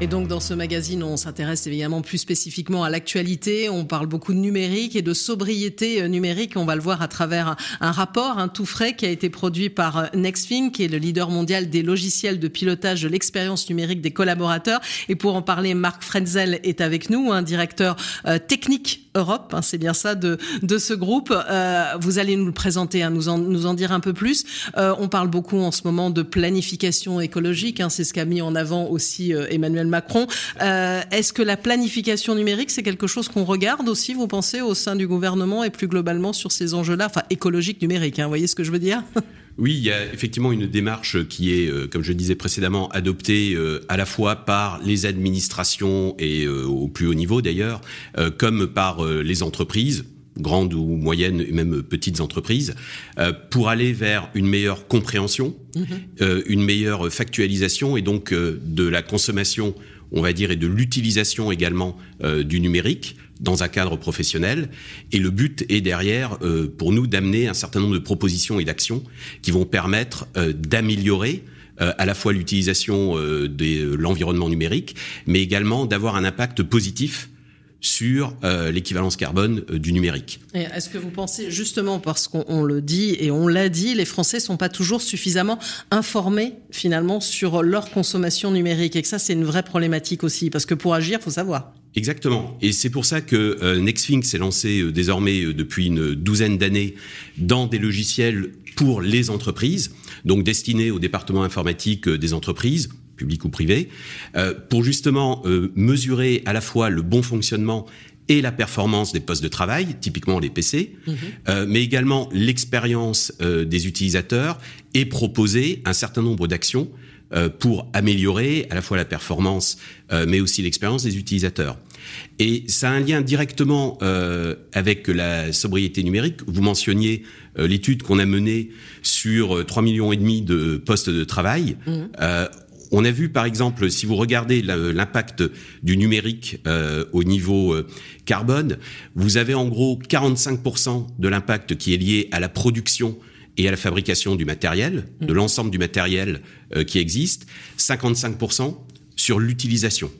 Et donc dans ce magazine, on s'intéresse évidemment plus spécifiquement à l'actualité. On parle beaucoup de numérique et de sobriété euh, numérique. On va le voir à travers un, rapport, un tout frais qui a été produit par euh, Nextfin, qui est le leader mondial des logiciels de pilotage de l'expérience numérique des collaborateurs. Et pour en parler, Marc Frenzel est avec nous, un directeur euh, technique Europe, hein, c'est bien ça de, de ce groupe. vous allez nous le présenter, hein, nous, en, nous en dire un peu plus. on parle beaucoup en ce moment de planification écologique, hein, c'est ce qu'a mis en avant aussi Emmanuel Macron. Euh, est-ce que la planification numérique, c'est quelque chose qu'on regarde aussi, vous pensez, au sein du gouvernement et plus globalement sur ces enjeux-là, enfin écologiques numériques, hein, vous voyez ce que je veux dire? Oui, il y a effectivement une démarche qui est, euh, comme je le disais précédemment, adoptée euh, à la fois par les administrations et au plus haut niveau d'ailleurs, comme par les entreprises grandes ou moyennes et même petites entreprises, pour aller vers une meilleure compréhension, mm-hmm. une meilleure factualisation et donc de la consommation on va dire, et de l'utilisation également euh, du numérique dans un cadre professionnel. Et le but est derrière, euh, pour nous, d'amener un certain nombre de propositions et d'actions qui vont permettre euh, d'améliorer à la fois l'utilisation de l'environnement numérique, mais également d'avoir un impact positif sur euh, l'équivalence carbone euh, du numérique. Est-ce que vous pensez, justement, parce qu'on le dit et on l'a dit, les Français sont pas toujours suffisamment informés finalement sur leur consommation numérique? Et que ça c'est une vraie problématique aussi, parce que pour agir, faut savoir. Exactement. Et c'est pour ça que euh, Nextfink s'est lancé euh, désormais depuis une douzaine d'années dans des logiciels pour les entreprises, donc destinés au département informatique des entreprises, public ou privé, euh, pour justement euh, mesurer à la fois le bon fonctionnement et la performance des postes de travail, typiquement les PC, mhm. euh, mais également l'expérience des utilisateurs et proposer un certain nombre d'actions pour améliorer à la fois la performance, mais aussi l'expérience des utilisateurs. Et ça a un lien directement avec la sobriété numérique. Vous mentionniez l'étude qu'on a menée sur 3 millions et demi de postes de travail. Mhm. On a vu, par exemple, si vous regardez l'impact du numérique euh, au niveau euh, carbone, vous avez en gros 45% de l'impact qui est lié à la production et à la fabrication du matériel, de l'ensemble du matériel euh, qui existe, 55% sur l'utilisation.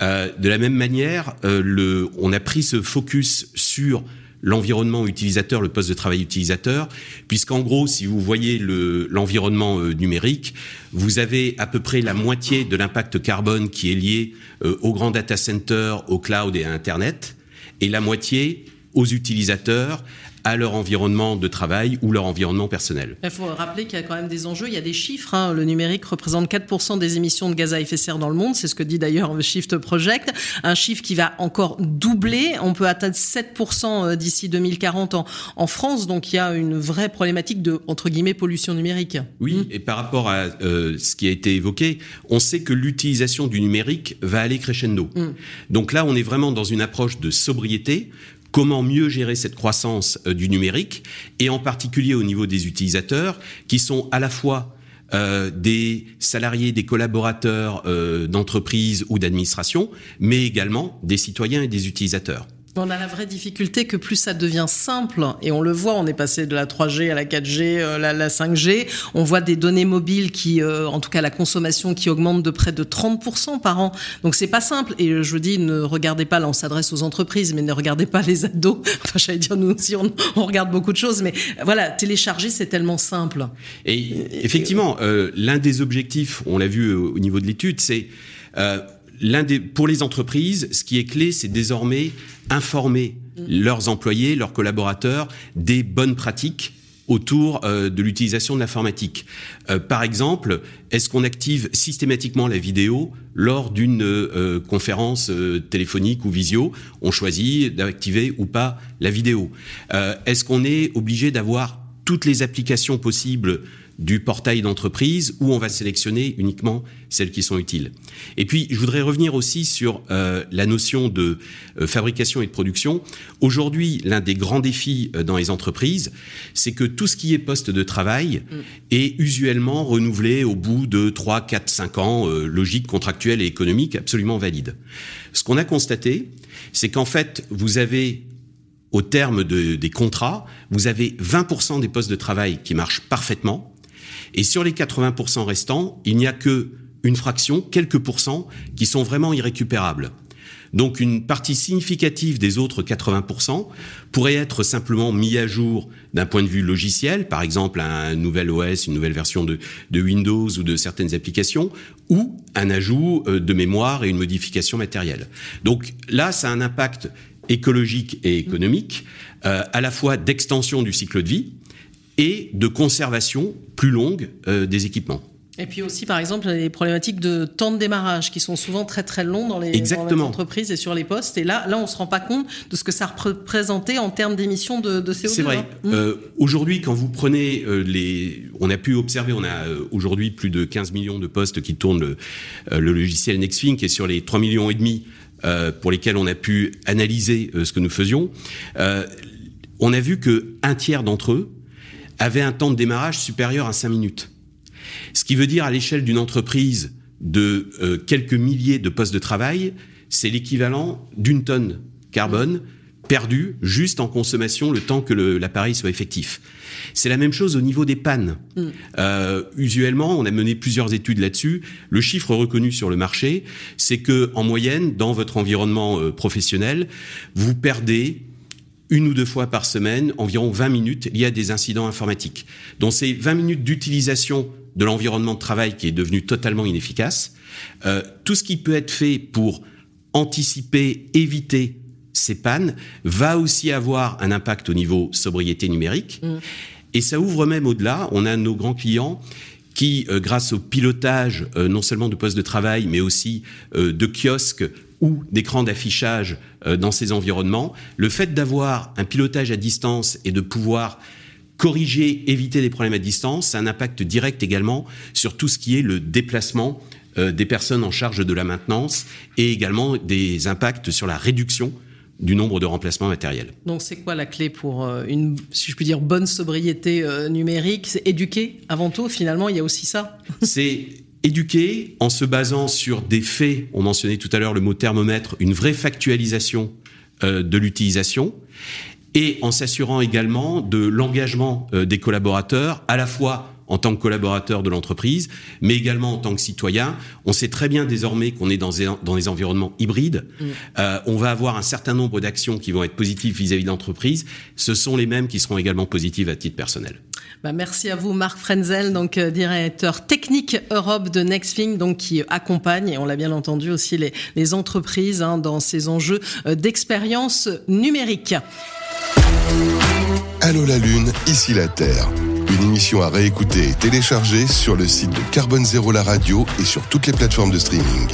de la même manière, le, on a pris ce focus sur l'environnement utilisateur, le poste de travail utilisateur, puisqu'en gros, si vous voyez l'environnement euh, numérique, vous avez à peu près la moitié de l'impact carbone qui est lié euh, aux grands data centers, au cloud et à Internet, et la moitié aux utilisateurs, à leur environnement de travail ou leur environnement personnel. Il faut rappeler qu'il y a quand même des enjeux, il y a des chiffres. Hein. Le numérique représente 4% des émissions de gaz à effet de serre dans le monde, c'est ce que dit d'ailleurs le Shift Project. Un chiffre qui va encore doubler. On peut atteindre 7% euh, d'ici 2040 en, en, France, donc il y a une vraie problématique de, entre guillemets, pollution numérique. Oui, mmh. et par rapport à euh, ce qui a été évoqué, on sait que l'utilisation du numérique va aller crescendo. Mmh. Donc là, on est vraiment dans une approche de sobriété comment mieux gérer cette croissance euh, du numérique, et en particulier au niveau des utilisateurs, qui sont à la fois euh, des salariés, des collaborateurs euh, d'entreprises ou d'administration, mais également des citoyens et des utilisateurs. On a la vraie difficulté que plus ça devient simple, et on le voit, on est passé de la 3G à la 4G, euh, la, la 5G, on voit des données mobiles qui, euh, en tout cas la consommation qui augmente de près de 30% par an. Donc c'est pas simple, et je dis, ne regardez pas, là on s'adresse aux entreprises, mais ne regardez pas les ados, enfin j'allais dire nous aussi on, regarde beaucoup de choses, mais voilà, télécharger c'est tellement simple. Et effectivement, euh, l'un des objectifs, on l'a vu au niveau de l'étude, c'est pour les entreprises, ce qui est clé, c'est désormais informer leurs employés, leurs collaborateurs des bonnes pratiques autour euh, de l'utilisation de l'informatique. Euh, par exemple, est-ce qu'on active systématiquement la vidéo lors d'une euh, conférence téléphonique ou visio? On choisit d'activer ou pas la vidéo. est-ce qu'on est obligé d'avoir toutes les applications possibles du portail d'entreprise où on va sélectionner uniquement celles qui sont utiles. Et puis, je voudrais revenir aussi sur euh, la notion de euh, fabrication et de production. Aujourd'hui, l'un des grands défis euh, dans les entreprises, c'est que tout ce qui est poste de travail mm. est usuellement renouvelé au bout de 3, 4, 5 ans, logique contractuelle et économique absolument valide. Ce qu'on a constaté, c'est qu'en fait, vous avez au terme des contrats, vous avez 20% des postes de travail qui marchent parfaitement, et sur les 80% restants, il n'y a que une fraction, quelques pourcents, qui sont vraiment irrécupérables. Donc une partie significative des autres 80% pourrait être simplement mis à jour d'un point de vue logiciel, par exemple un nouvel OS, une nouvelle version de, Windows ou de certaines applications, ou un ajout euh, de mémoire et une modification matérielle. Donc là, ça a un impact écologique et économique, euh, à la fois d'extension du cycle de vie et de conservation plus longue euh, des équipements. Et puis aussi, par exemple, les problématiques de temps de démarrage qui sont souvent très très longs dans les, entreprises et sur les postes. Et là, là, on se rend pas compte de ce que ça représentait en termes d'émissions de, CO2. C'est vrai. Hein. Euh, aujourd'hui, quand vous prenez les, on a pu observer, on a aujourd'hui plus de 15 millions de postes qui tournent le, le logiciel Nextfink et sur les 3 millions et demi euh, pour lesquels on a pu analyser euh, ce que nous faisions, euh, on a vu que un tiers d'entre eux avaient un temps de démarrage supérieur à 5 minutes. Ce qui veut dire à l'échelle d'une entreprise de quelques milliers de postes de travail, c'est l'équivalent d'une tonne carbone perdu juste en consommation le temps que l'appareil soit effectif. C'est la même chose au niveau des pannes. Mm. Euh, usuellement, on a mené plusieurs études là-dessus. Le chiffre reconnu sur le marché, c'est que en moyenne, dans votre environnement euh, professionnel, vous perdez une ou deux fois par semaine environ 20 minutes liées à des incidents informatiques. Donc ces 20 minutes d'utilisation de l'environnement de travail qui est devenu totalement inefficace, euh, tout ce qui peut être fait pour anticiper, éviter ces pannes va aussi avoir un impact au niveau sobriété numérique. Mm. Et ça ouvre même au-delà. On a nos grands clients qui, euh, grâce au pilotage euh, non seulement de postes de travail, mais aussi euh, de kiosques ou d'écrans d'affichage dans ces environnements, le fait d'avoir un pilotage à distance et de pouvoir corriger, éviter des problèmes à distance, ça a un impact direct également sur tout ce qui est le déplacement des personnes en charge de la maintenance et également des impacts sur la réduction du nombre de remplacements matériels. Donc c'est quoi la clé pour euh, une, si je puis dire, bonne sobriété euh, numérique? C'est éduquer avant tout, finalement, il y a aussi ça? C'est éduquer en se basant sur des faits, on mentionnait tout à l'heure le mot thermomètre, une vraie factualisation euh, de l'utilisation, et en s'assurant également de l'engagement des collaborateurs, à la fois en tant que collaborateur de l'entreprise, mais également en tant que citoyen. On sait très bien désormais qu'on est dans des, dans des environnements hybrides. Mm. Euh, on va avoir un certain nombre d'actions qui vont être positives vis-à-vis de l'entreprise. Ce sont les mêmes qui seront également positives à titre personnel. Bah merci à vous, Marc Frenzel, donc euh, directeur technique Europe de Nextfing, donc qui accompagne, et on l'a bien entendu aussi, les, entreprises hein, dans ces enjeux euh, d'expérience numérique. Allô la Lune, ici la Terre. Une émission à réécouter et télécharger sur le site de Carbone Zéro la radio et sur toutes les plateformes de streaming.